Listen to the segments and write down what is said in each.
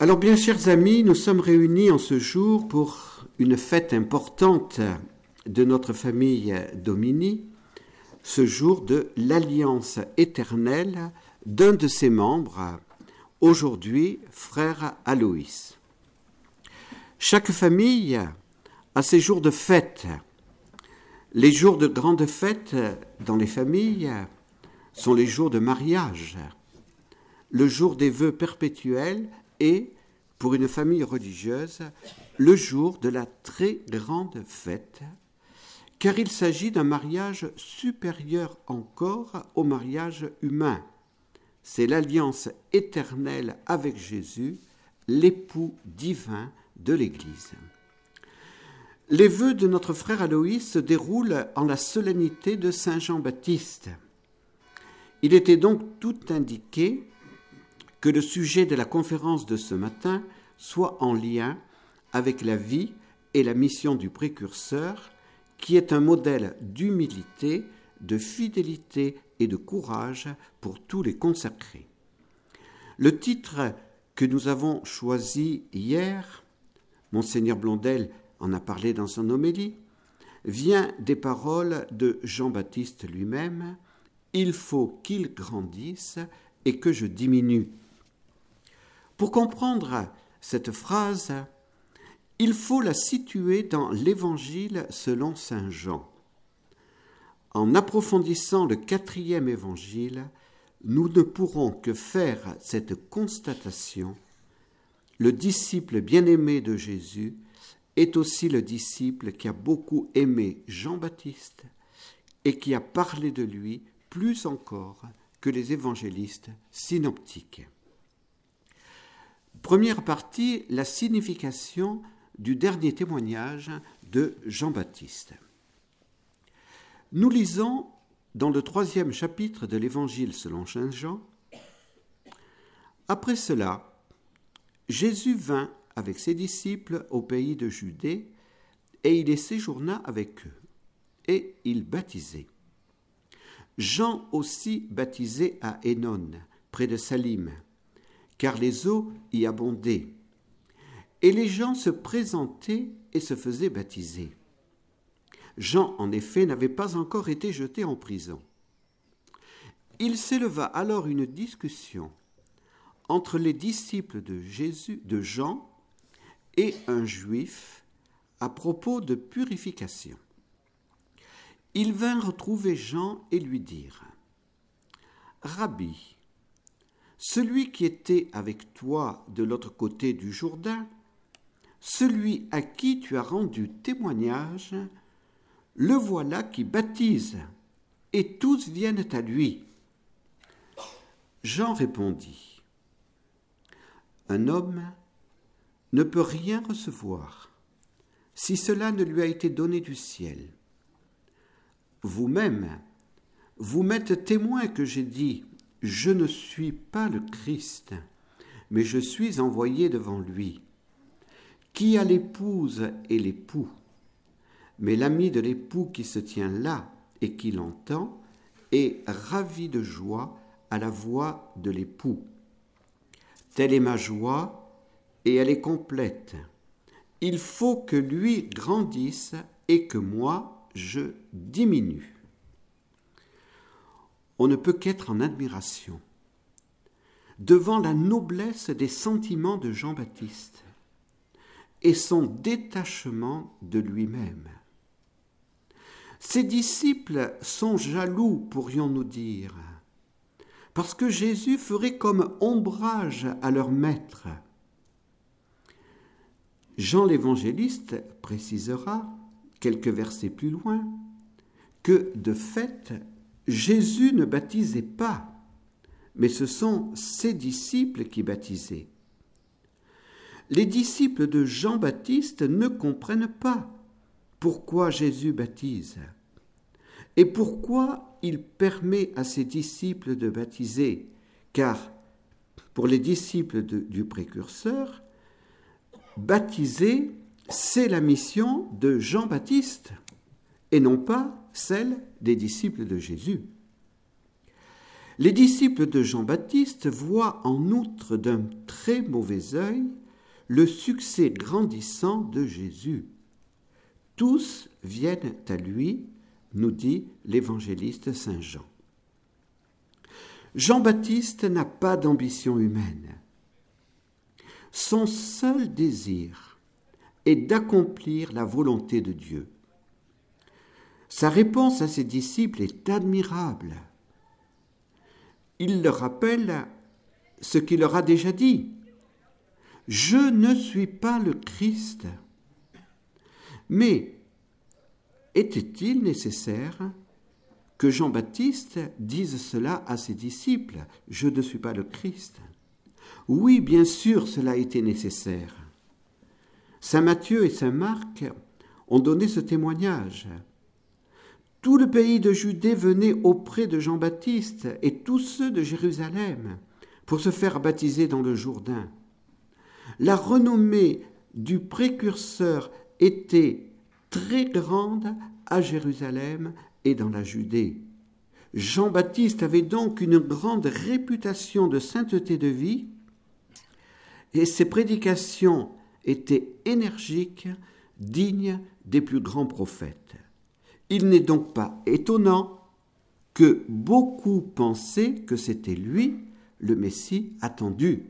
Alors bien chers amis, nous sommes réunis en ce jour pour une fête importante de notre famille Domini, ce jour de l'alliance éternelle d'un de ses membres, aujourd'hui frère Aloïs. Chaque famille a ses jours de fête. Les jours de grande fête dans les familles sont les jours de mariage, le jour des vœux perpétuels et, pour une famille religieuse, le jour de la très grande fête, car il s'agit d'un mariage supérieur encore au mariage humain. C'est l'alliance éternelle avec Jésus, l'époux divin de l'Église. Les vœux de notre frère Aloïs se déroulent en la solennité de Saint Jean-Baptiste. Il était donc tout indiqué que le sujet de la conférence de ce matin soit en lien avec la vie et la mission du précurseur, qui est un modèle d'humilité, de fidélité et de courage pour tous les consacrés. Le titre que nous avons choisi hier, monseigneur Blondel en a parlé dans son homélie, vient des paroles de Jean-Baptiste lui-même Il faut qu'il grandisse et que je diminue. Pour comprendre cette phrase, il faut la situer dans l'Évangile selon Saint Jean. En approfondissant le quatrième Évangile, nous ne pourrons que faire cette constatation. Le disciple bien-aimé de Jésus est aussi le disciple qui a beaucoup aimé Jean-Baptiste et qui a parlé de lui plus encore que les évangélistes synoptiques. Première partie, la signification du dernier témoignage de Jean-Baptiste. Nous lisons dans le troisième chapitre de l'Évangile selon Saint Jean. Après cela, Jésus vint avec ses disciples au pays de Judée, et il y séjourna avec eux, et il baptisait. Jean aussi baptisait à Hénon, près de Salim, car les eaux y abondaient. Et les gens se présentaient et se faisaient baptiser. Jean, en effet, n'avait pas encore été jeté en prison. Il s'éleva alors une discussion entre les disciples de Jean, et un juif à propos de purification. Ils vinrent trouver Jean et lui dirent Rabbi, celui qui était avec toi de l'autre côté du Jourdain, celui à qui tu as rendu témoignage, le voilà qui baptise, et tous viennent à lui. Jean répondit, Un homme ne peut rien recevoir si cela ne lui a été donné du ciel. Vous-même, vous m'êtes témoin que j'ai dit, je ne suis pas le Christ, mais je suis envoyé devant lui. Qui a l'épouse et l'époux? Mais l'ami de l'époux qui se tient là et qui l'entend est ravi de joie à la voix de l'époux. Telle est ma joie et elle est complète. Il faut que lui grandisse et que moi je diminue on ne peut qu'être en admiration devant la noblesse des sentiments de Jean-Baptiste et son détachement de lui-même. Ses disciples sont jaloux, pourrions-nous dire, parce que Jésus ferait comme ombrage à leur maître. Jean l'évangéliste précisera, quelques versets plus loin, que de fait Jésus ne baptisait pas, mais ce sont ses disciples qui baptisaient. Les disciples de Jean-Baptiste ne comprennent pas pourquoi Jésus baptise et pourquoi il permet à ses disciples de baptiser, car pour les disciples du précurseur, baptiser, c'est la mission de Jean-Baptiste et non pas celle des disciples de Jésus. Les disciples de Jean-Baptiste voient en outre d'un très mauvais œil le succès grandissant de Jésus. Tous viennent à lui, nous dit l'évangéliste Saint Jean. Jean-Baptiste n'a pas d'ambition humaine. Son seul désir est d'accomplir la volonté de Dieu. Sa réponse à ses disciples est admirable. Il leur rappelle ce qu'il leur a déjà dit. Je ne suis pas le Christ. Mais était-il nécessaire que Jean-Baptiste dise cela à ses disciples? Je ne suis pas le Christ. Oui, bien sûr, cela a été nécessaire. Saint Matthieu et Saint Marc ont donné ce témoignage. Tout le pays de Judée venait auprès de Jean-Baptiste et tous ceux de Jérusalem pour se faire baptiser dans le Jourdain. La renommée du précurseur était très grande à Jérusalem et dans la Judée. Jean-Baptiste avait donc une grande réputation de sainteté de vie et ses prédications étaient énergiques, dignes des plus grands prophètes. Il n'est donc pas étonnant que beaucoup pensaient que c'était lui le Messie attendu.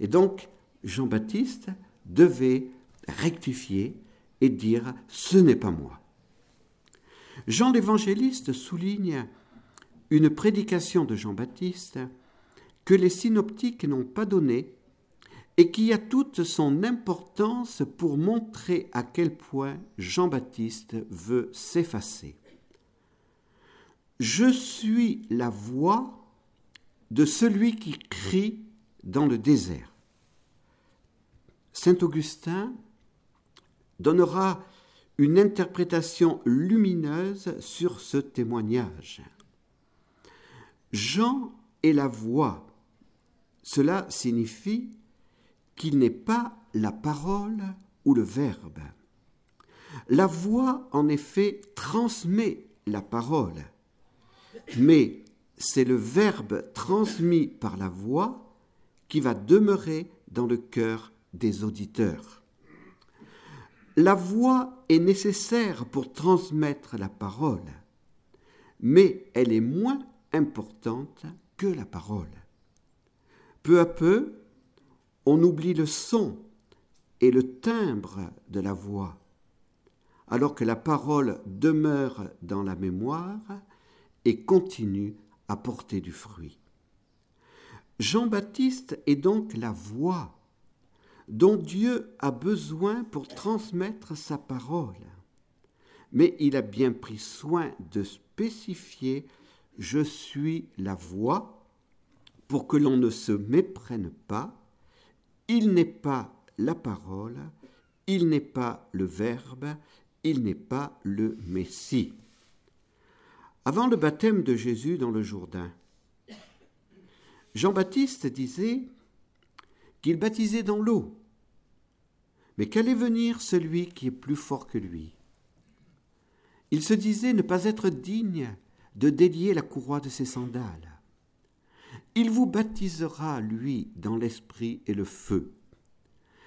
Et donc, Jean-Baptiste devait rectifier et dire Ce n'est pas moi. Jean l'évangéliste souligne une prédication de Jean-Baptiste que les synoptiques n'ont pas donnée et qui a toute son importance pour montrer à quel point Jean-Baptiste veut s'effacer. Je suis la voix de celui qui crie dans le désert. Saint Augustin donnera une interprétation lumineuse sur ce témoignage. Jean est la voix. Cela signifie qu'il n'est pas la parole ou le verbe. La voix, en effet, transmet la parole, mais c'est le verbe transmis par la voix qui va demeurer dans le cœur des auditeurs. La voix est nécessaire pour transmettre la parole, mais elle est moins importante que la parole. Peu à peu, on oublie le son et le timbre de la voix, alors que la parole demeure dans la mémoire et continue à porter du fruit. Jean-Baptiste est donc la voix dont Dieu a besoin pour transmettre sa parole. Mais il a bien pris soin de spécifier Je suis la voix pour que l'on ne se méprenne pas. Il n'est pas la parole, il n'est pas le Verbe, il n'est pas le Messie. Avant le baptême de Jésus dans le Jourdain, Jean-Baptiste disait qu'il baptisait dans l'eau, mais qu'allait venir celui qui est plus fort que lui? Il se disait ne pas être digne de délier la courroie de ses sandales. Il vous baptisera, lui, dans l'esprit et le feu.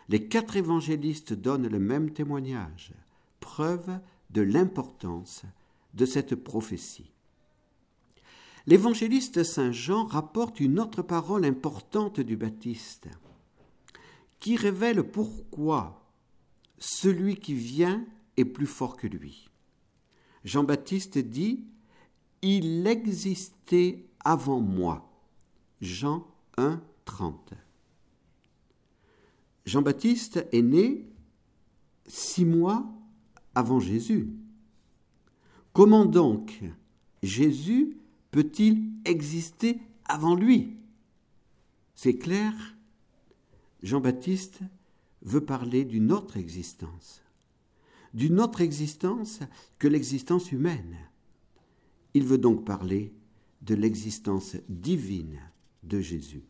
Les quatre évangélistes donnent le même témoignage, preuve de l'importance de cette prophétie. L'évangéliste Saint Jean rapporte une autre parole importante du Baptiste, qui révèle pourquoi celui qui vient est plus fort que lui. Jean-Baptiste dit Il existait avant moi. Jean 1, 30. Jean-Baptiste est né six mois avant Jésus. Comment donc Jésus peut-il exister avant lui? C'est clair, Jean-Baptiste veut parler d'une autre existence, d'une autre existence que l'existence humaine. Il veut donc parler de l'existence divine de Jésus.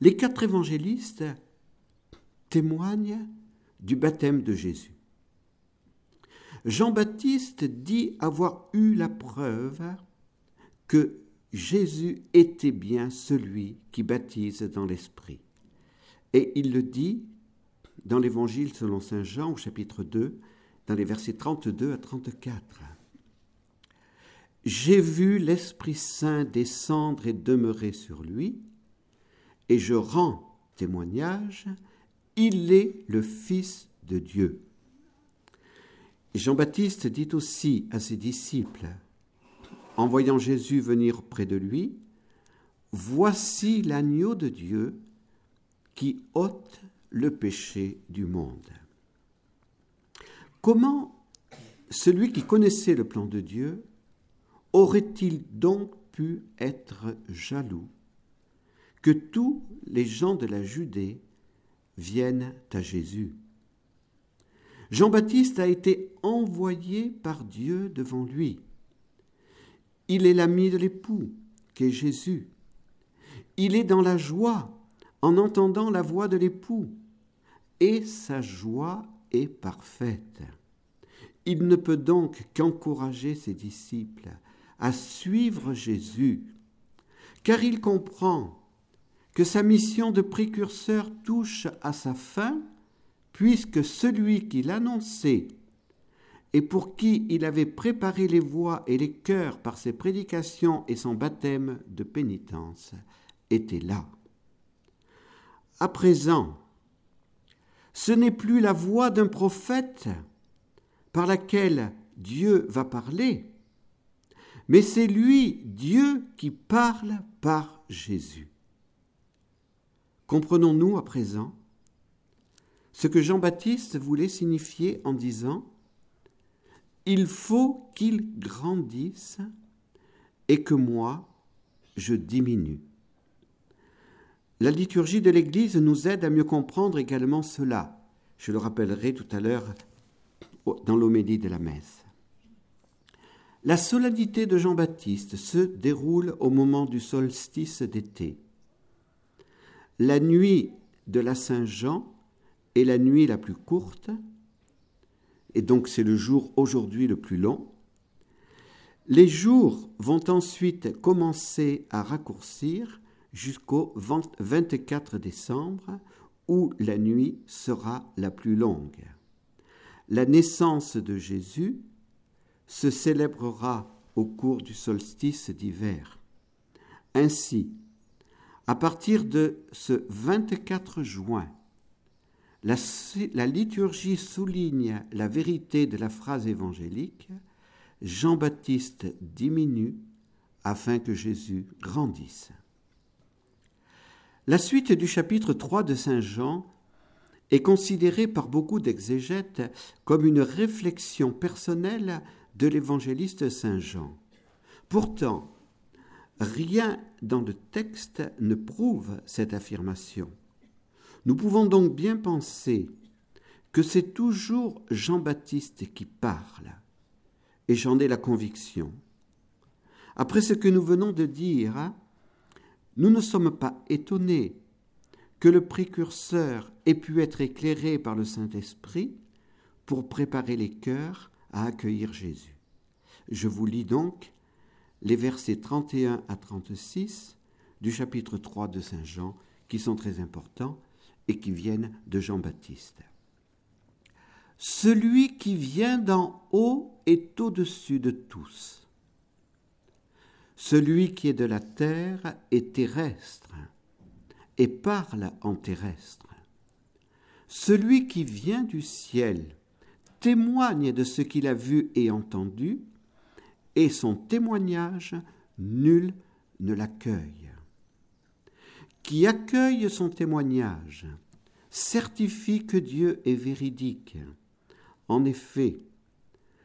Les quatre évangélistes témoignent du baptême de Jésus. Jean-Baptiste dit avoir eu la preuve que Jésus était bien celui qui baptise dans l'Esprit. Et il le dit dans l'Évangile selon Saint Jean au chapitre 2, dans les versets 32 à 34. J'ai vu l'Esprit Saint descendre et demeurer sur lui, et je rends témoignage, il est le Fils de Dieu. Jean-Baptiste dit aussi à ses disciples, en voyant Jésus venir près de lui, Voici l'agneau de Dieu qui ôte le péché du monde. Comment celui qui connaissait le plan de Dieu aurait-il donc pu être jaloux que tous les gens de la Judée viennent à Jésus? Jean-Baptiste a été envoyé par Dieu devant lui. Il est l'ami de l'époux, qu'est Jésus. Il est dans la joie en entendant la voix de l'époux, et sa joie est parfaite. Il ne peut donc qu'encourager ses disciples à suivre Jésus, car il comprend que sa mission de précurseur touche à sa fin, puisque celui qui l'annonçait et pour qui il avait préparé les voies et les cœurs par ses prédications et son baptême de pénitence était là. À présent, ce n'est plus la voix d'un prophète par laquelle Dieu va parler, mais c'est lui, Dieu, qui parle par Jésus. Comprenons-nous à présent ce que Jean-Baptiste voulait signifier en disant Il faut qu'il grandisse et que moi, je diminue. La liturgie de l'Église nous aide à mieux comprendre également cela. Je le rappellerai tout à l'heure dans l'homélie de la messe. La solennité de Jean-Baptiste se déroule au moment du solstice d'été. La nuit de la Saint-Jean est la nuit la plus courte, et donc c'est le jour aujourd'hui le plus long. Les jours vont ensuite commencer à raccourcir jusqu'au 24 décembre, où la nuit sera la plus longue. La naissance de Jésus se célébrera au cours du solstice d'hiver. Ainsi, à partir de ce 24 juin, la, liturgie souligne la vérité de la phrase évangélique Jean-Baptiste diminue afin que Jésus grandisse. La suite du chapitre 3 de Saint Jean est considérée par beaucoup d'exégètes comme une réflexion personnelle de l'évangéliste Saint Jean. Pourtant, rien dans le texte ne prouve cette affirmation. Nous pouvons donc bien penser que c'est toujours Jean-Baptiste qui parle, et j'en ai la conviction. Après ce que nous venons de dire, nous ne sommes pas étonnés que le précurseur ait pu être éclairé par le Saint-Esprit pour préparer les cœurs à accueillir Jésus. Je vous lis donc les versets 31 à 36 du chapitre 3 de Saint Jean, qui sont très importants et qui viennent de Jean-Baptiste. Celui qui vient d'en haut est au-dessus de tous. Celui qui est de la terre est terrestre et parle en terrestre. Celui qui vient du ciel témoigne de ce qu'il a vu et entendu, et son témoignage, nul ne l'accueille. Qui accueille son témoignage certifie que Dieu est véridique. En effet,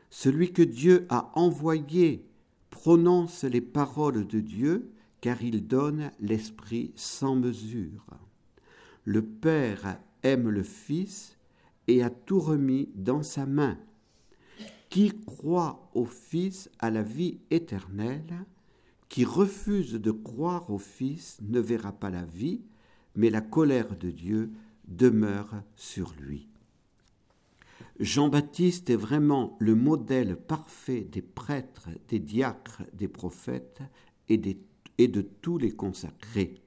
celui que Dieu a envoyé prononce les paroles de Dieu, car il donne l'Esprit sans mesure. Le Père aime le Fils et a tout remis dans sa main. Qui croit au Fils a la vie éternelle, qui refuse de croire au Fils ne verra pas la vie, mais la colère de Dieu demeure sur lui. Jean-Baptiste est vraiment le modèle parfait des prêtres, des diacres, des prophètes et et de tous les consacrés.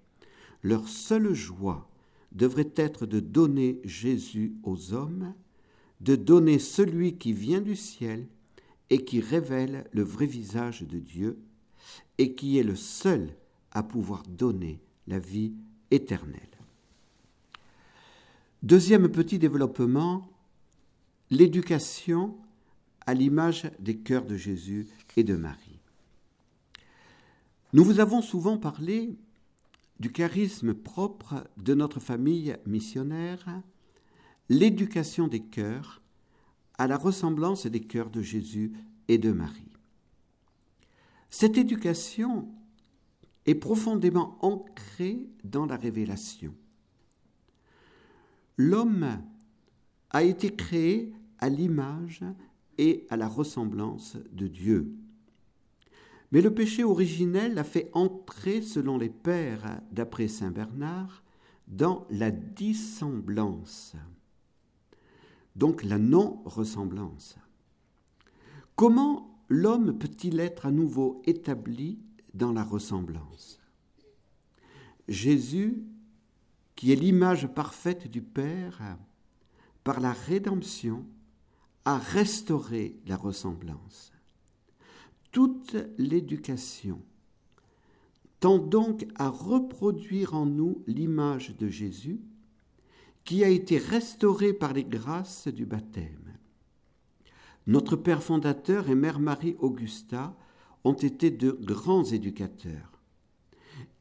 Leur seule joie devrait être de donner Jésus aux hommes, de donner celui qui vient du ciel et qui révèle le vrai visage de Dieu, et qui est le seul à pouvoir donner la vie éternelle. Deuxième petit développement, l'éducation à l'image des cœurs de Jésus et de Marie. Nous vous avons souvent parlé du charisme propre de notre famille missionnaire, l'éducation des cœurs à la ressemblance des cœurs de Jésus et de Marie. Cette éducation est profondément ancrée dans la révélation. L'homme a été créé à l'image et à la ressemblance de Dieu. Mais le péché originel a fait entrer, selon les pères d'après Saint Bernard, dans la dissemblance, donc la non-ressemblance. Comment l'homme peut-il être à nouveau établi dans la ressemblance? Jésus, qui est l'image parfaite du Père, par la rédemption, a restauré la ressemblance. Toute l'éducation tend donc à reproduire en nous l'image de Jésus qui a été restaurée par les grâces du baptême. Notre Père fondateur et Mère Marie Augusta ont été de grands éducateurs.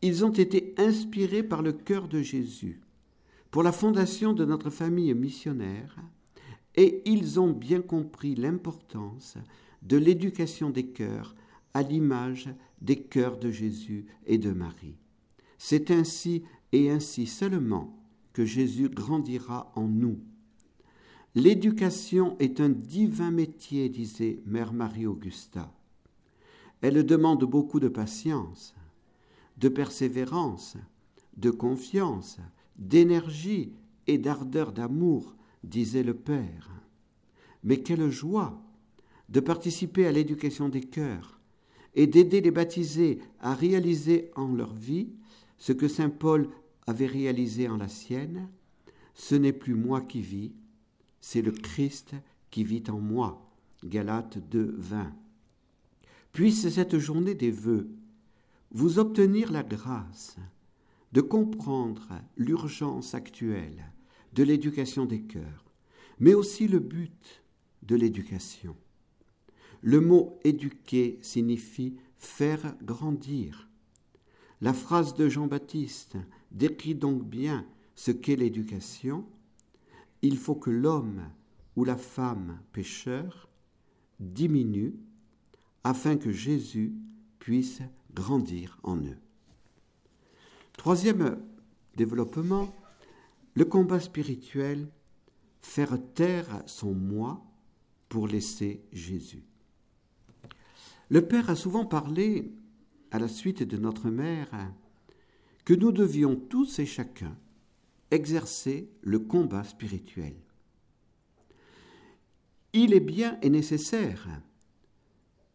Ils ont été inspirés par le cœur de Jésus pour la fondation de notre famille missionnaire et ils ont bien compris l'importance de l'éducation des cœurs à l'image des cœurs de Jésus et de Marie. C'est ainsi et ainsi seulement que Jésus grandira en nous. L'éducation est un divin métier, disait Mère Marie Augusta. Elle demande beaucoup de patience, de persévérance, de confiance, d'énergie et d'ardeur d'amour, disait le Père. Mais quelle joie de participer à l'éducation des cœurs et d'aider les baptisés à réaliser en leur vie ce que Saint Paul avait réalisé en la sienne. Ce n'est plus moi qui vis, c'est le Christ qui vit en moi. Galates 2, 20. Puisse cette journée des vœux vous obtenir la grâce de comprendre l'urgence actuelle de l'éducation des cœurs, mais aussi le but de l'éducation. Le mot éduquer signifie faire grandir. La phrase de Jean-Baptiste décrit donc bien ce qu'est l'éducation. Il faut que l'homme ou la femme pécheur diminue afin que Jésus puisse grandir en eux. Troisième développement, le combat spirituel, faire taire son moi pour laisser Jésus. Le Père a souvent parlé, à la suite de notre mère, que nous devions tous et chacun exercer le combat spirituel. Il est bien et nécessaire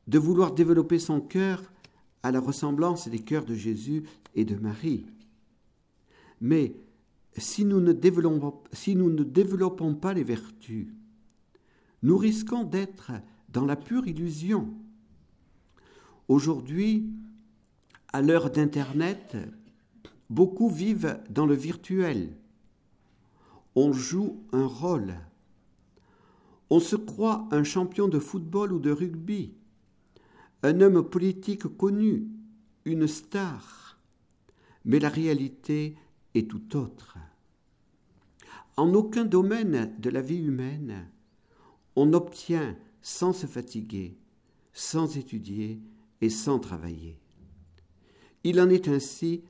de vouloir développer son cœur à la ressemblance des cœurs de Jésus et de Marie. Mais si nous ne développons, pas les vertus, nous risquons d'être dans la pure illusion. Aujourd'hui, à l'heure d'Internet, beaucoup vivent dans le virtuel. On joue un rôle. On se croit un champion de football ou de rugby un homme politique connu, une star, mais la réalité est tout autre. En aucun domaine de la vie humaine, on obtient sans se fatiguer, sans étudier et sans travailler. Il en est ainsi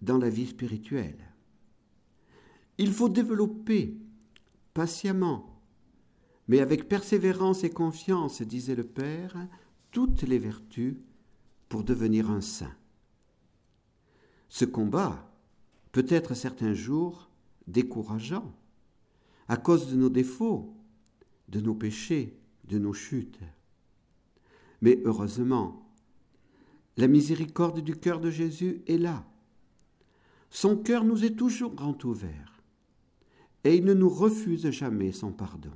dans la vie spirituelle. Il faut développer patiemment, mais avec persévérance et confiance, disait le Père, toutes les vertus pour devenir un saint. Ce combat peut être certains jours décourageant à cause de nos défauts, de nos péchés, de nos chutes. Mais heureusement, La miséricorde du cœur de Jésus est là. Son cœur nous est toujours grand ouvert et il ne nous refuse jamais son pardon.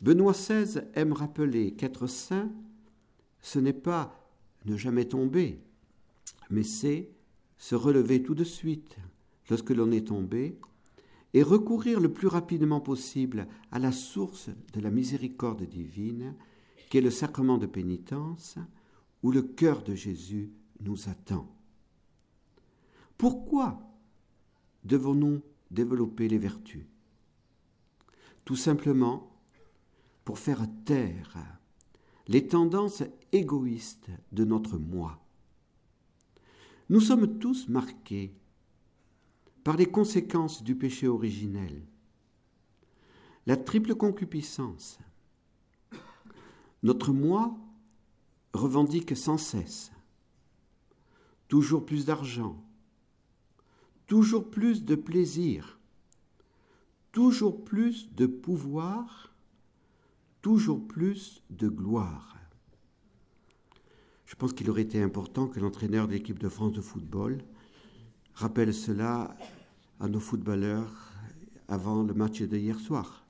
Benoît XVI aime rappeler qu'être saint, ce n'est pas ne jamais tomber, mais c'est se relever tout de suite lorsque l'on est tombé et recourir le plus rapidement possible à la source de la miséricorde divine, qui est le sacrement de pénitence, où le cœur de Jésus nous attend. Pourquoi devons-nous développer les vertus? Tout simplement pour faire taire les tendances égoïstes de notre moi. Nous sommes tous marqués par les conséquences du péché originel. La triple concupiscence. Notre moi revendique sans cesse. Toujours plus d'argent, toujours plus de plaisir, toujours plus de pouvoir, toujours plus de gloire. Je pense qu'il aurait été important que l'entraîneur de l'équipe de France de football rappelle cela à nos footballeurs avant le match de hier soir,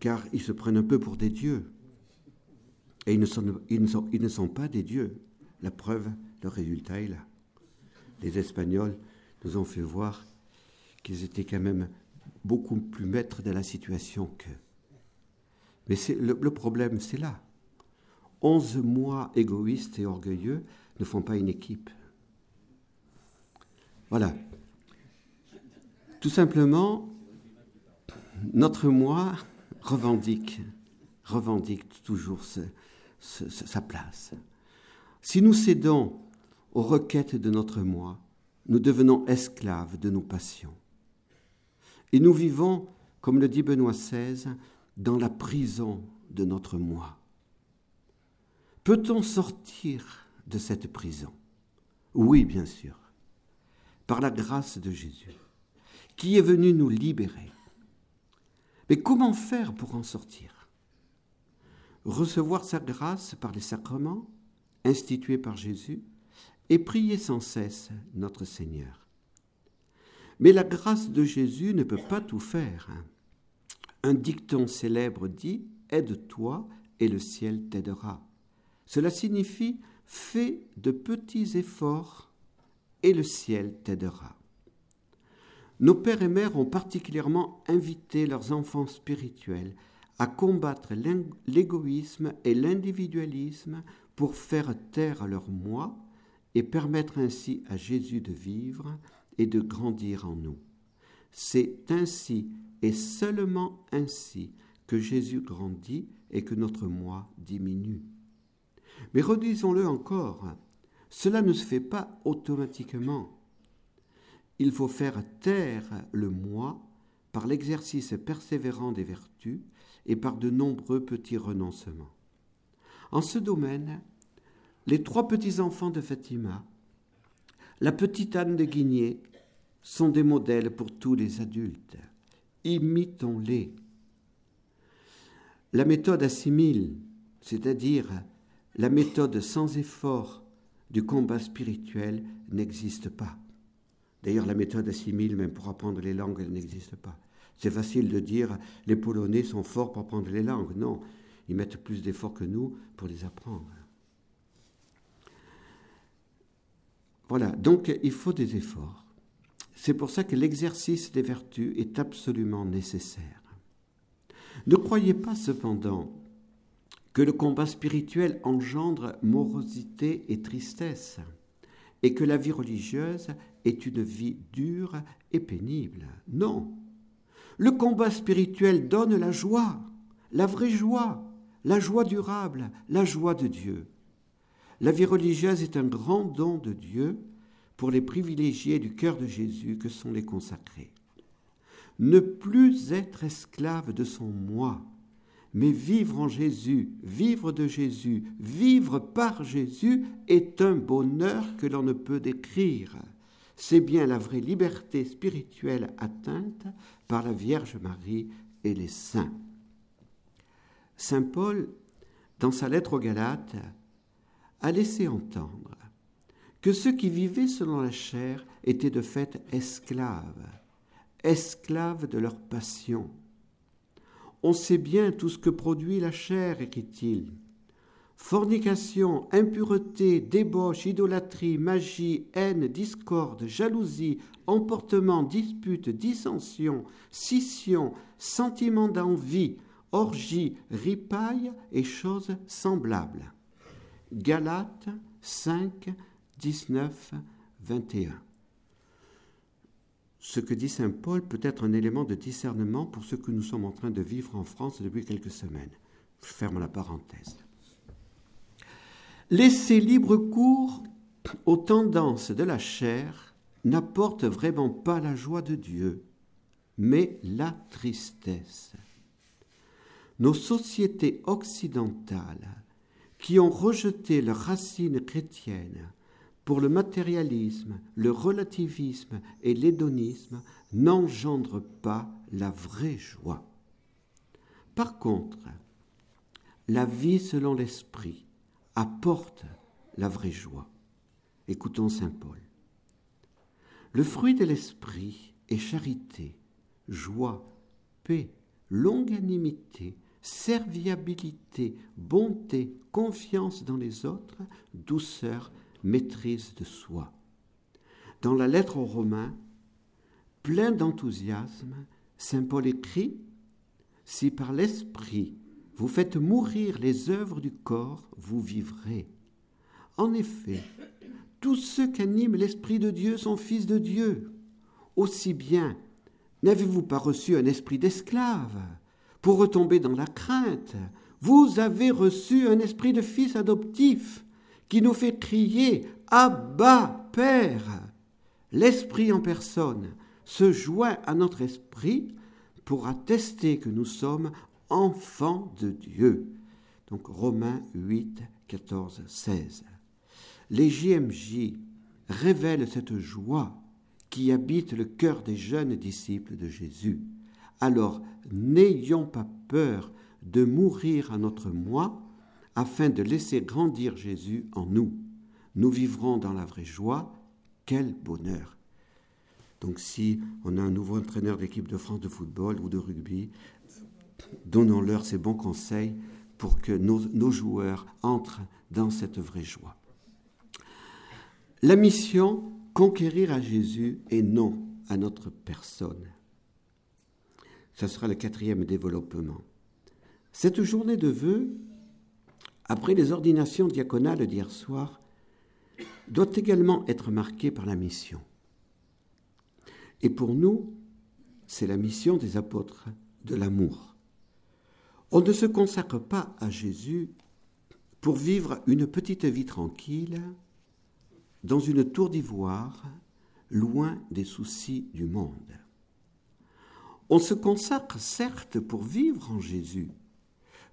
car ils se prennent un peu pour des dieux. Et ils ne, sont, pas des dieux. La preuve, le résultat est là. Les Espagnols nous ont fait voir qu'ils étaient quand même beaucoup plus maîtres de la situation qu'eux. Mais le, le problème, c'est là. Onze mois égoïstes et orgueilleux ne font pas une équipe. Voilà. Tout simplement, notre moi revendique, revendique toujours sa place. Si nous cédons aux requêtes de notre moi, nous devenons esclaves de nos passions. Et nous vivons, comme le dit Benoît XVI, dans la prison de notre moi. Peut-on sortir de cette prison? Oui, bien sûr, par la grâce de Jésus, qui est venu nous libérer. Mais comment faire pour en sortir? Recevoir sa grâce par les sacrements institués par Jésus et prier sans cesse notre Seigneur. Mais la grâce de Jésus ne peut pas tout faire. Un dicton célèbre dit Aide-toi et le ciel t'aidera. Cela signifie Fais de petits efforts et le ciel t'aidera. Nos pères et mères ont particulièrement invité leurs enfants spirituels à combattre l'égoïsme et l'individualisme pour faire taire leur moi et permettre ainsi à Jésus de vivre et de grandir en nous. C'est ainsi et seulement ainsi que Jésus grandit et que notre moi diminue. Mais redisons-le encore, cela ne se fait pas automatiquement. Il faut faire taire le moi par l'exercice persévérant des vertus et par de nombreux petits renoncements. En ce domaine, les trois petits-enfants de Fatima, la petite Anne de Guigné, sont des modèles pour tous les adultes. Imitons-les. La méthode assimile, c'est-à-dire la méthode sans effort du combat spirituel, n'existe pas. D'ailleurs, la méthode assimile, même pour apprendre les langues, elle n'existe pas. C'est facile de dire les Polonais sont forts pour apprendre les langues. Non, ils mettent plus d'efforts que nous pour les apprendre. Voilà, donc il faut des efforts. C'est pour ça que l'exercice des vertus est absolument nécessaire. Ne croyez pas cependant que le combat spirituel engendre morosité et tristesse, et que la vie religieuse est une vie dure et pénible. Non. Le combat spirituel donne la joie, la vraie joie, la joie durable, la joie de Dieu. La vie religieuse est un grand don de Dieu pour les privilégiés du cœur de Jésus que sont les consacrés. Ne plus être esclave de son moi, mais vivre en Jésus, vivre de Jésus, vivre par Jésus est un bonheur que l'on ne peut décrire. C'est bien la vraie liberté spirituelle atteinte par la Vierge Marie et les saints. Saint Paul, dans sa lettre aux Galates, a laissé entendre que ceux qui vivaient selon la chair étaient de fait esclaves, esclaves de leur passion. On sait bien tout ce que produit la chair, écrit-il. Fornication, impureté, débauche, idolâtrie, magie, haine, discorde, jalousie, emportement, dispute, dissension, scission, sentiment d'envie, orgie, ripaille et choses semblables. Galates 5, 19, 21. Ce que dit Saint Paul peut être un élément de discernement pour ce que nous sommes en train de vivre en France depuis quelques semaines. Je ferme la parenthèse. Laisser libre cours aux tendances de la chair n'apporte vraiment pas la joie de Dieu, mais la tristesse. Nos sociétés occidentales, qui ont rejeté leurs racines chrétiennes pour le matérialisme, le relativisme et l'hédonisme, n'engendrent pas la vraie joie. Par contre, la vie selon l'esprit apporte la vraie joie. Écoutons Saint Paul. Le fruit de l'esprit est charité, joie, paix, longanimité, serviabilité, bonté, confiance dans les autres, douceur, maîtrise de soi. Dans la lettre aux Romains, plein d'enthousiasme, Saint Paul écrit Si par l'esprit vous faites mourir les œuvres du corps, vous vivrez. En effet, tous ceux qu'anime l'Esprit de Dieu sont fils de Dieu. Aussi bien, n'avez-vous pas reçu un esprit d'esclave pour retomber dans la crainte Vous avez reçu un esprit de fils adoptif qui nous fait crier Abba, Père. L'Esprit en personne se joint à notre esprit pour attester que nous sommes enfants de Dieu. Donc Romains 8, 14, 16. Les JMJ révèlent cette joie qui habite le cœur des jeunes disciples de Jésus. Alors n'ayons pas peur de mourir à notre moi afin de laisser grandir Jésus en nous. Nous vivrons dans la vraie joie. Quel bonheur. Donc si on a un nouveau entraîneur d'équipe de France de football ou de rugby, donnons-leur ces bons conseils pour que nos, joueurs entrent dans cette vraie joie. La mission, conquérir à Jésus et non à notre personne. Ce sera le quatrième développement. Cette journée de vœux, après les ordinations diaconales d'hier soir, doit également être marquée par la mission. Et pour nous, c'est la mission des apôtres de l'amour. On ne se consacre pas à Jésus pour vivre une petite vie tranquille dans une tour d'ivoire, loin des soucis du monde. On se consacre certes pour vivre en Jésus,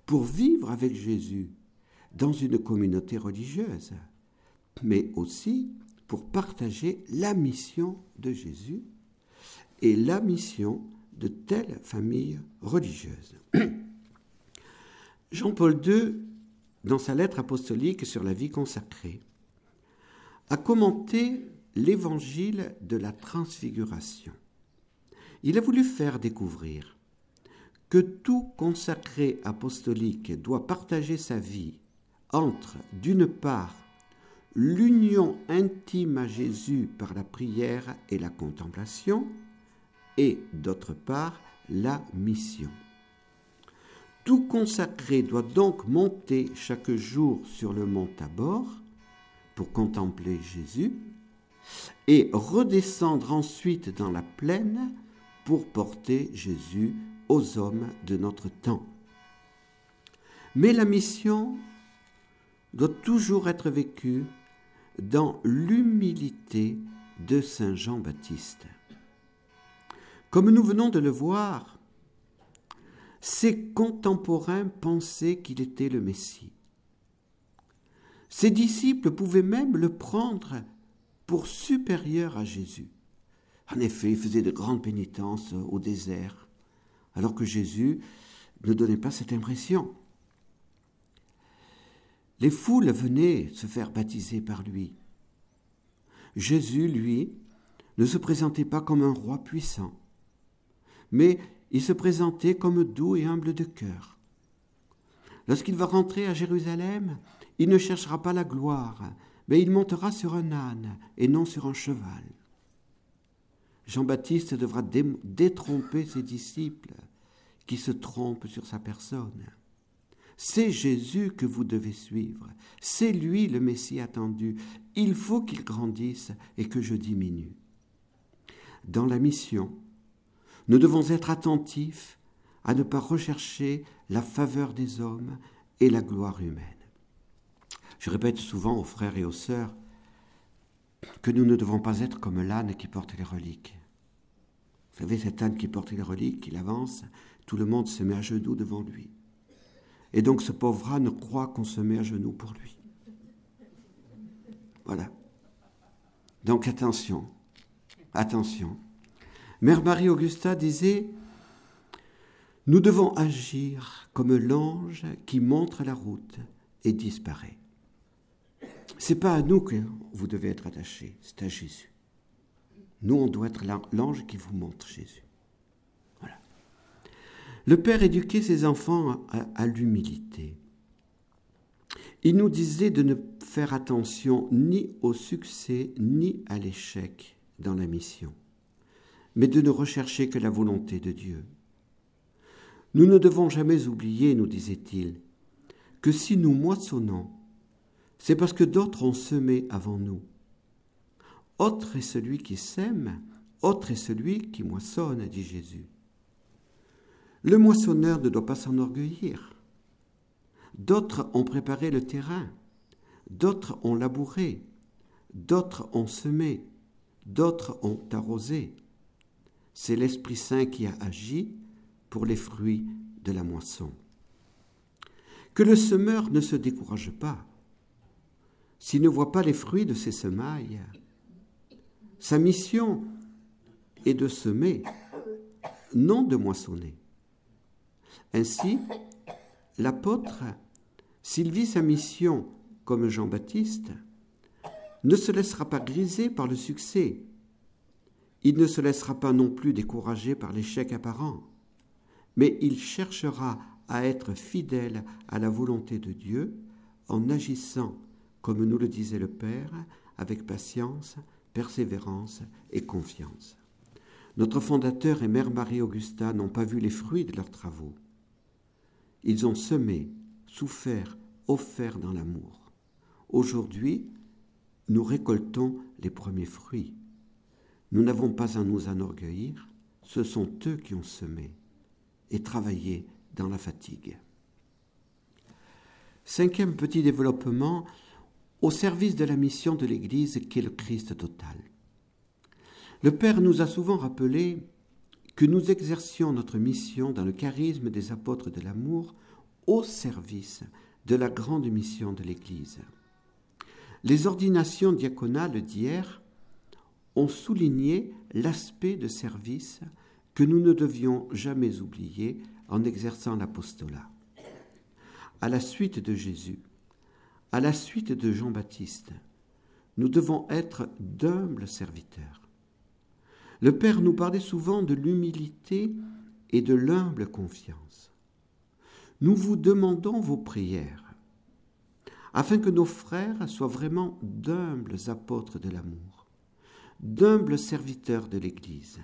pour vivre avec Jésus dans une communauté religieuse, mais aussi pour partager la mission de Jésus et la mission de telle famille religieuse. Jean-Paul II, dans sa lettre apostolique sur la vie consacrée, a commenté l'évangile de la transfiguration. Il a voulu faire découvrir que tout consacré apostolique doit partager sa vie entre, d'une part, l'union intime à Jésus par la prière et la contemplation, et d'autre part, la mission. Tout consacré doit donc monter chaque jour sur le mont Tabor pour contempler Jésus et redescendre ensuite dans la plaine pour porter Jésus aux hommes de notre temps. Mais la mission doit toujours être vécue dans l'humilité de Saint Jean-Baptiste. Comme nous venons de le voir, ses contemporains pensaient qu'il était le Messie. Ses disciples pouvaient même le prendre pour supérieur à Jésus. En effet, il faisait de grandes pénitences au désert, alors que Jésus ne donnait pas cette impression. Les foules venaient se faire baptiser par lui. Jésus, lui, ne se présentait pas comme un roi puissant, mais il se présentait comme doux et humble de cœur. Lorsqu'il va rentrer à Jérusalem, il ne cherchera pas la gloire, mais il montera sur un âne et non sur un cheval. Jean-Baptiste devra détromper ses disciples qui se trompent sur sa personne. C'est Jésus que vous devez suivre. C'est lui le Messie attendu. Il faut qu'il grandisse et que je diminue. Dans la mission, nous devons être attentifs à ne pas rechercher la faveur des hommes et la gloire humaine. Je répète souvent aux frères et aux sœurs que nous ne devons pas être comme l'âne qui porte les reliques. Vous savez, cet âne qui porte les reliques, il avance, tout le monde se met à genoux devant lui. Et donc ce pauvre âne croit qu'on se met à genoux pour lui. Voilà. Donc attention, attention. Mère Marie-Augusta disait, nous devons agir comme l'ange qui montre la route et disparaît. C'est pas à nous que vous devez être attachés, c'est à Jésus. Nous, on doit être l'ange qui vous montre Jésus. Le Père éduquait ses enfants à, l'humilité. Il nous disait de ne faire attention ni au succès ni à l'échec dans la mission, mais de ne rechercher que la volonté de Dieu. Nous ne devons jamais oublier, nous disait-il, que si nous moissonnons, c'est parce que d'autres ont semé avant nous. Autre est celui qui sème, autre est celui qui moissonne, dit Jésus. Le moissonneur ne doit pas s'enorgueillir. D'autres ont préparé le terrain, d'autres ont labouré, d'autres ont semé, d'autres ont arrosé. C'est l'Esprit Saint qui a agi pour les fruits de la moisson. Que le semeur ne se décourage pas. S'il ne voit pas les fruits de ses semailles, sa mission est de semer, non de moissonner. Ainsi, l'apôtre, s'il vit sa mission comme Jean-Baptiste, ne se laissera pas griser par le succès. Il ne se laissera pas non plus décourager par l'échec apparent, mais il cherchera à être fidèle à la volonté de Dieu en agissant, comme nous le disait le Père, avec patience, persévérance et confiance. Notre fondateur et Mère Marie-Augusta n'ont pas vu les fruits de leurs travaux. Ils ont semé, souffert, offert dans l'amour. Aujourd'hui, nous récoltons les premiers fruits. Nous n'avons pas à nous enorgueillir, ce sont eux qui ont semé et travaillé dans la fatigue. Cinquième petit développement, au service de la mission de l'Église qu'est le Christ total. Le Père nous a souvent rappelé que nous exercions notre mission dans le charisme des apôtres de l'amour au service de la grande mission de l'Église. Les ordinations diaconales d'hier ont souligné l'aspect de service que nous ne devions jamais oublier en exerçant l'apostolat. À la suite de Jésus, à la suite de Jean-Baptiste, nous devons être d'humbles serviteurs. Le Père nous parlait souvent de l'humilité et de l'humble confiance. Nous vous demandons vos prières, afin que nos frères soient vraiment d'humbles apôtres de l'amour, d'humbles serviteurs de l'Église.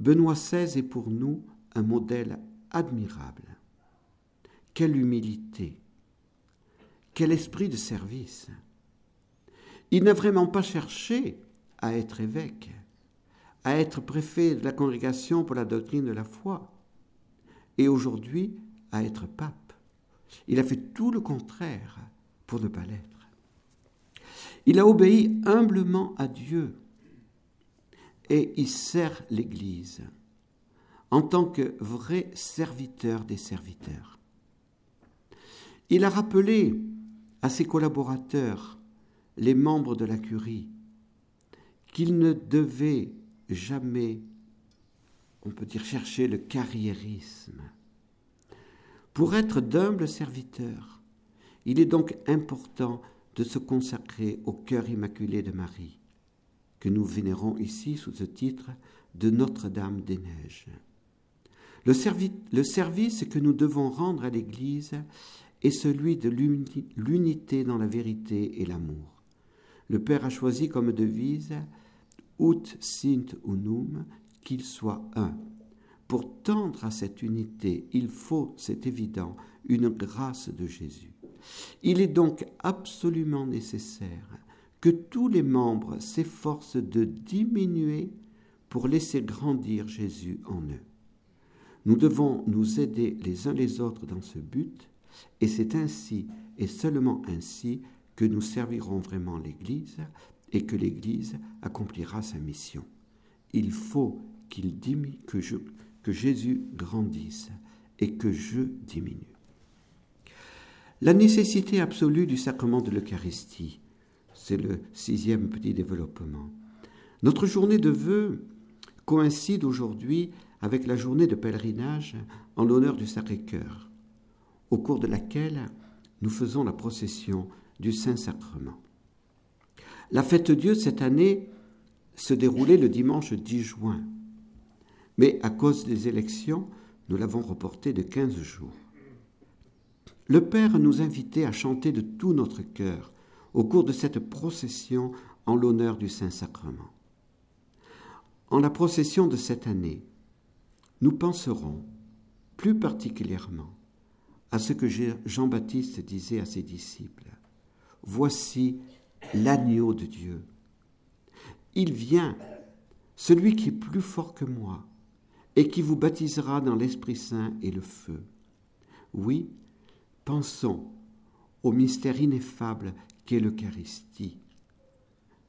Benoît XVI est pour nous un modèle admirable. Quelle humilité, quel esprit de service. Il n'a vraiment pas cherché à être évêque à être préfet de la congrégation pour la doctrine de la foi, et aujourd'hui à être pape. Il a fait tout le contraire pour ne pas l'être. Il a obéi humblement à Dieu et il sert l'Église en tant que vrai serviteur des serviteurs. Il a rappelé à ses collaborateurs, les membres de la curie, qu'ils ne devaient jamais, on peut dire, chercher le carriérisme. Pour être d'humbles serviteurs, Il est donc important de se consacrer au cœur immaculé de Marie, que nous vénérons ici sous ce titre de Notre-Dame des Neiges. Le, service que nous devons rendre à l'Église est celui de l'unité dans la vérité et l'amour. Le Père a choisi comme devise Ut sint unum, qu'il soit un. Pour tendre à cette unité, il faut, c'est évident, une grâce de Jésus. Il est donc absolument nécessaire que tous les membres s'efforcent de diminuer pour laisser grandir Jésus en eux. Nous devons nous aider les uns les autres dans ce but, et c'est ainsi et seulement ainsi que nous servirons vraiment l'Église et que l'Église accomplira sa mission. Il faut qu'il que, que Jésus grandisse et que je diminue. La nécessité absolue du sacrement de l'Eucharistie, c'est le sixième petit développement. Notre journée de vœux coïncide aujourd'hui avec la journée de pèlerinage en l'honneur du Sacré-Cœur, au cours de laquelle nous faisons la procession du Saint-Sacrement. La fête Dieu cette année se déroulait le dimanche 10 juin, mais à cause des élections, nous l'avons reportée de 15 jours. Le Père nous invitait à chanter de tout notre cœur au cours de cette procession en l'honneur du Saint-Sacrement. En la procession de cette année, nous penserons plus particulièrement à ce que Jean-Baptiste disait à ses disciples. Voici l'agneau de Dieu. Il vient, celui qui est plus fort que moi, et qui vous baptisera dans l'Esprit Saint et le feu. Oui, pensons au mystère ineffable qu'est l'Eucharistie.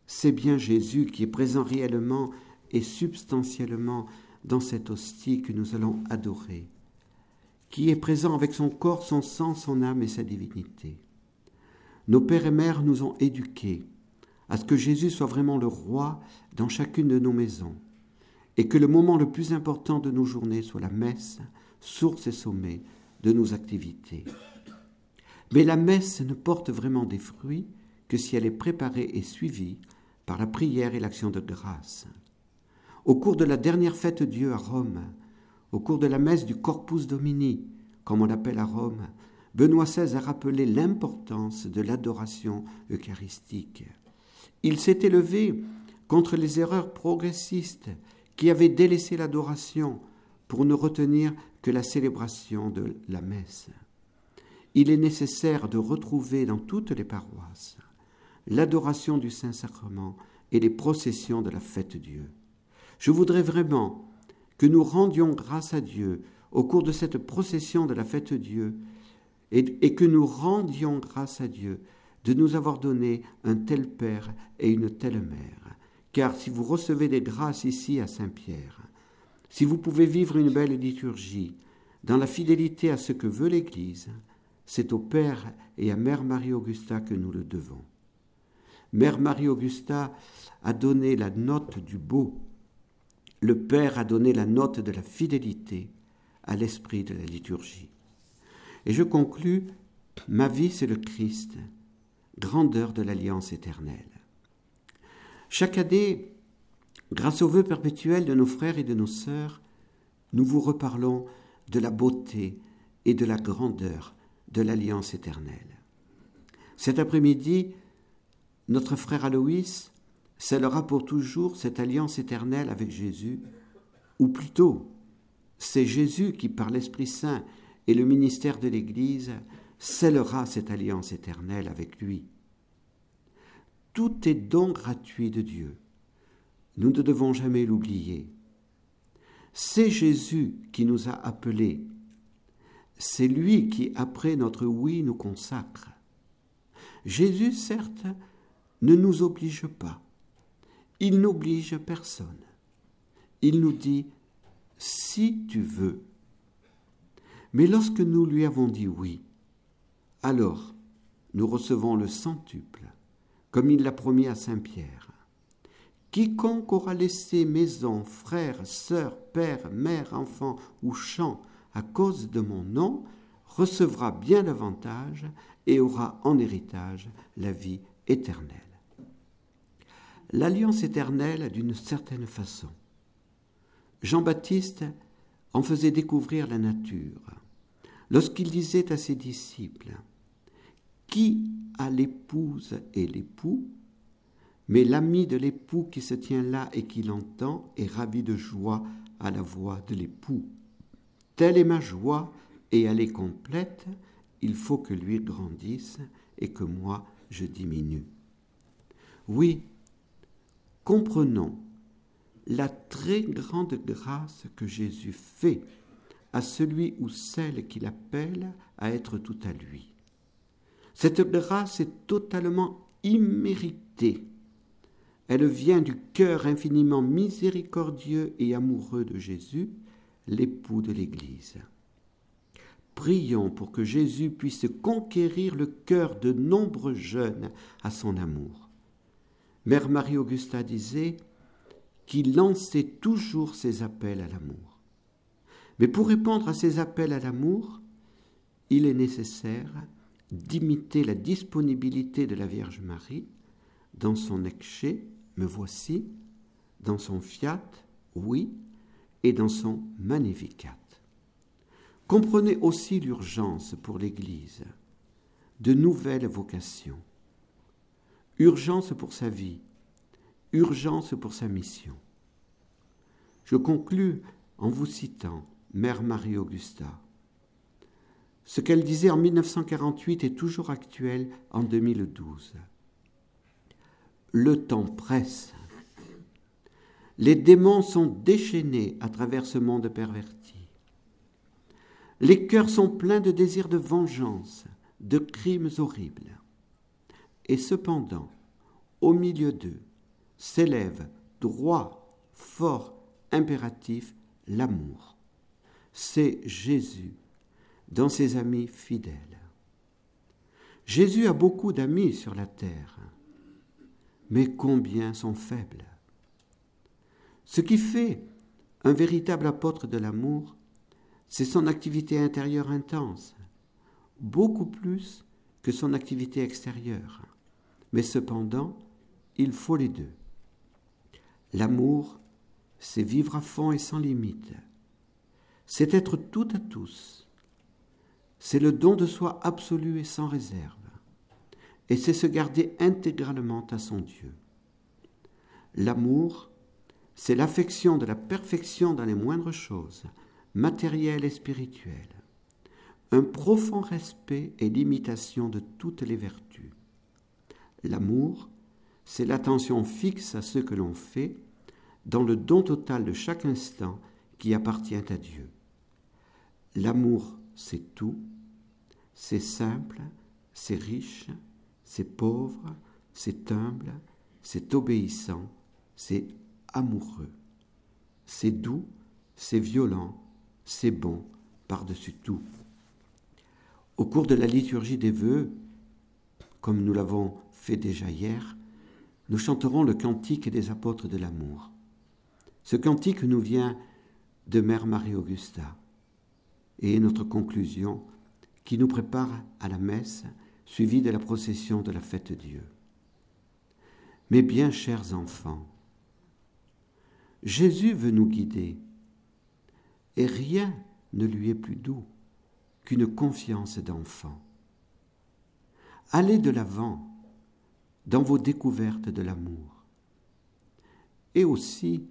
C'est bien Jésus qui est présent réellement et substantiellement dans cette hostie que nous allons adorer, qui est présent avec son corps, son sang, son âme et sa divinité. Nos pères et mères nous ont éduqués à ce que Jésus soit vraiment le roi dans chacune de nos maisons, et que le moment le plus important de nos journées soit la messe, source et sommet de nos activités. Mais la messe ne porte vraiment des fruits que si elle est préparée et suivie par la prière et l'action de grâce. Au cours de la dernière fête Dieu à Rome, au cours de la messe du Corpus Domini, comme on l'appelle à Rome, Benoît XVI a rappelé l'importance de l'adoration eucharistique. Il s'est élevé contre les erreurs progressistes qui avaient délaissé l'adoration pour ne retenir que la célébration de la messe. Il est nécessaire de retrouver dans toutes les paroisses l'adoration du Saint-Sacrement et les processions de la fête Dieu. Je voudrais vraiment que nous rendions grâce à Dieu au cours de cette procession de la fête Dieu et, et, que nous rendions grâce à Dieu de nous avoir donné un tel Père et une telle Mère. Car si vous recevez des grâces ici à Saint-Pierre, si vous pouvez vivre une belle liturgie dans la fidélité à ce que veut l'Église, c'est au Père et à Mère Marie-Augusta que nous le devons. Mère Marie-Augusta a donné la note du beau le Père a donné la note de la fidélité à l'esprit de la liturgie. Et je conclus, ma vie c'est le Christ, grandeur de l'alliance éternelle. Chaque année, grâce au vœu perpétuel de nos frères et de nos sœurs, nous vous reparlons de la beauté et de la grandeur de l'alliance éternelle. Cet après-midi, notre frère Aloïs scellera pour toujours cette alliance éternelle avec Jésus, ou plutôt, c'est Jésus qui, par l'Esprit Saint et le ministère de l'Église, scellera cette alliance éternelle avec lui. Tout est don gratuit de Dieu. Nous ne devons jamais l'oublier. C'est Jésus qui nous a appelés. C'est lui qui, après notre oui, nous consacre. Jésus, certes, ne nous oblige pas. Il n'oblige personne. Il nous dit si tu veux. Mais lorsque nous lui avons dit oui, alors nous recevons le centuple, comme il l'a promis à Saint Pierre. Quiconque aura laissé maison, frère, sœur, père, mère, enfant ou champ à cause de mon nom recevra bien davantage et aura en héritage la vie éternelle. L'alliance éternelle d'une certaine façon. Jean-Baptiste en faisait découvrir la nature lorsqu'il disait à ses disciples Qui a l'épouse et l'époux? Mais l'ami de l'époux qui se tient là et qui l'entend est ravi de joie à la voix de l'époux. Telle est ma joie et elle est complète, il faut que lui grandisse et que moi je diminue. Oui, comprenons la très grande grâce que Jésus fait à celui ou celle qu'il appelle à être tout à lui. Cette grâce est totalement imméritée elle vient du cœur infiniment miséricordieux et amoureux de Jésus, l'époux de l'Église. Prions pour que Jésus puisse conquérir le cœur de nombreux jeunes à son amour. Mère Marie-Augusta disait qu'il lançait toujours ses appels à l'amour. Mais pour répondre à ces appels à l'amour, il est nécessaire d'imiter la disponibilité de la Vierge Marie dans son exché me voici, dans son fiat, oui, et dans son magnificat. Comprenez aussi l'urgence pour l'Église de nouvelles vocations. Urgence pour sa vie, urgence pour sa mission. Je conclus en vous citant Mère Marie-Augusta. Ce qu'elle disait en 1948 est toujours actuel en 2012 le temps presse. Les démons sont déchaînés à travers ce monde perverti. Les cœurs sont pleins de désirs de vengeance, de crimes horribles. Et cependant, au milieu d'eux, s'élève droit, fort, impératif, l'amour. C'est Jésus dans ses amis fidèles. Jésus a beaucoup d'amis sur la terre mais combien sont faibles. Ce qui fait un véritable apôtre de l'amour, c'est son activité intérieure intense, beaucoup plus que son activité extérieure. Mais cependant, il faut les deux. L'amour, c'est vivre à fond et sans limite. C'est être tout à tous. C'est le don de soi absolu et sans réserve et c'est se garder intégralement à son Dieu. L'amour, c'est l'affection de la perfection dans les moindres choses, matérielles et spirituelles, un profond respect et l'imitation de toutes les vertus. L'amour, c'est l'attention fixe à ce que l'on fait, dans le don total de chaque instant qui appartient à Dieu. L'amour, c'est tout, c'est simple, c'est riche, c'est pauvre, c'est humble, c'est obéissant, c'est amoureux, c'est doux, c'est violent, c'est bon par-dessus tout. Au cours de la liturgie des vœux, comme nous l'avons fait déjà hier, nous chanterons le cantique des apôtres de l'amour. Ce cantique nous vient de Mère Marie-Augusta et est notre conclusion qui nous prépare à la messe suivi de la procession de la fête Dieu. Mes bien chers enfants, Jésus veut nous guider, et rien ne lui est plus doux qu'une confiance d'enfant. Allez de l'avant dans vos découvertes de l'amour, et aussi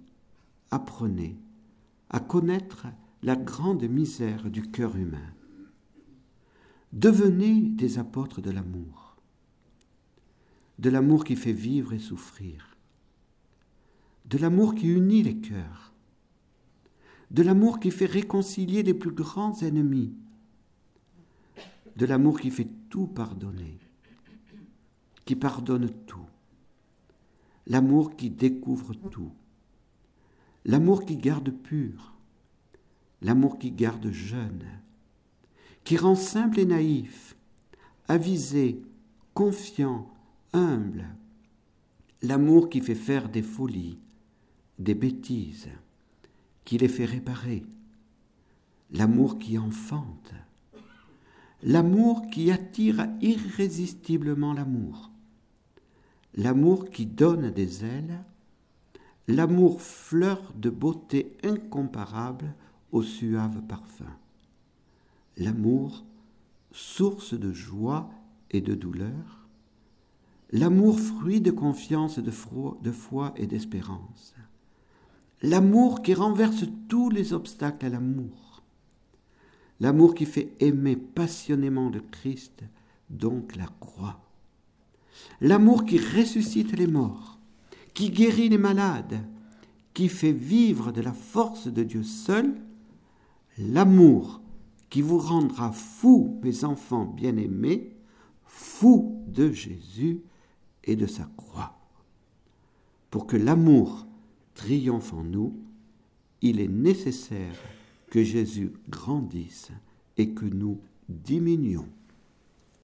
apprenez à connaître la grande misère du cœur humain. Devenez des apôtres de l'amour, de l'amour qui fait vivre et souffrir, de l'amour qui unit les cœurs, de l'amour qui fait réconcilier les plus grands ennemis, de l'amour qui fait tout pardonner, qui pardonne tout, l'amour qui découvre tout, l'amour qui garde pur, l'amour qui garde jeune, qui rend simple et naïf, avisé, confiant, humble, l'amour qui fait faire des folies, des bêtises, qui les fait réparer, l'amour qui enfante, L'amour qui attire irrésistiblement l'amour. L'amour qui donne des ailes. L'amour fleur de beauté incomparable au suave parfum. L'amour source de joie et de douleur. L'amour fruit de confiance, de foi et d'espérance. L'amour qui renverse tous les obstacles à l'amour. L'amour qui fait aimer passionnément le Christ, donc la croix. L'amour qui ressuscite les morts, qui guérit les malades, qui fait vivre de la force de Dieu seul. L'amour qui vous rendra fou, mes enfants bien-aimés, fou de Jésus et de sa croix. Pour que l'amour triomphe en nous, il est nécessaire que Jésus grandisse et que nous diminuions.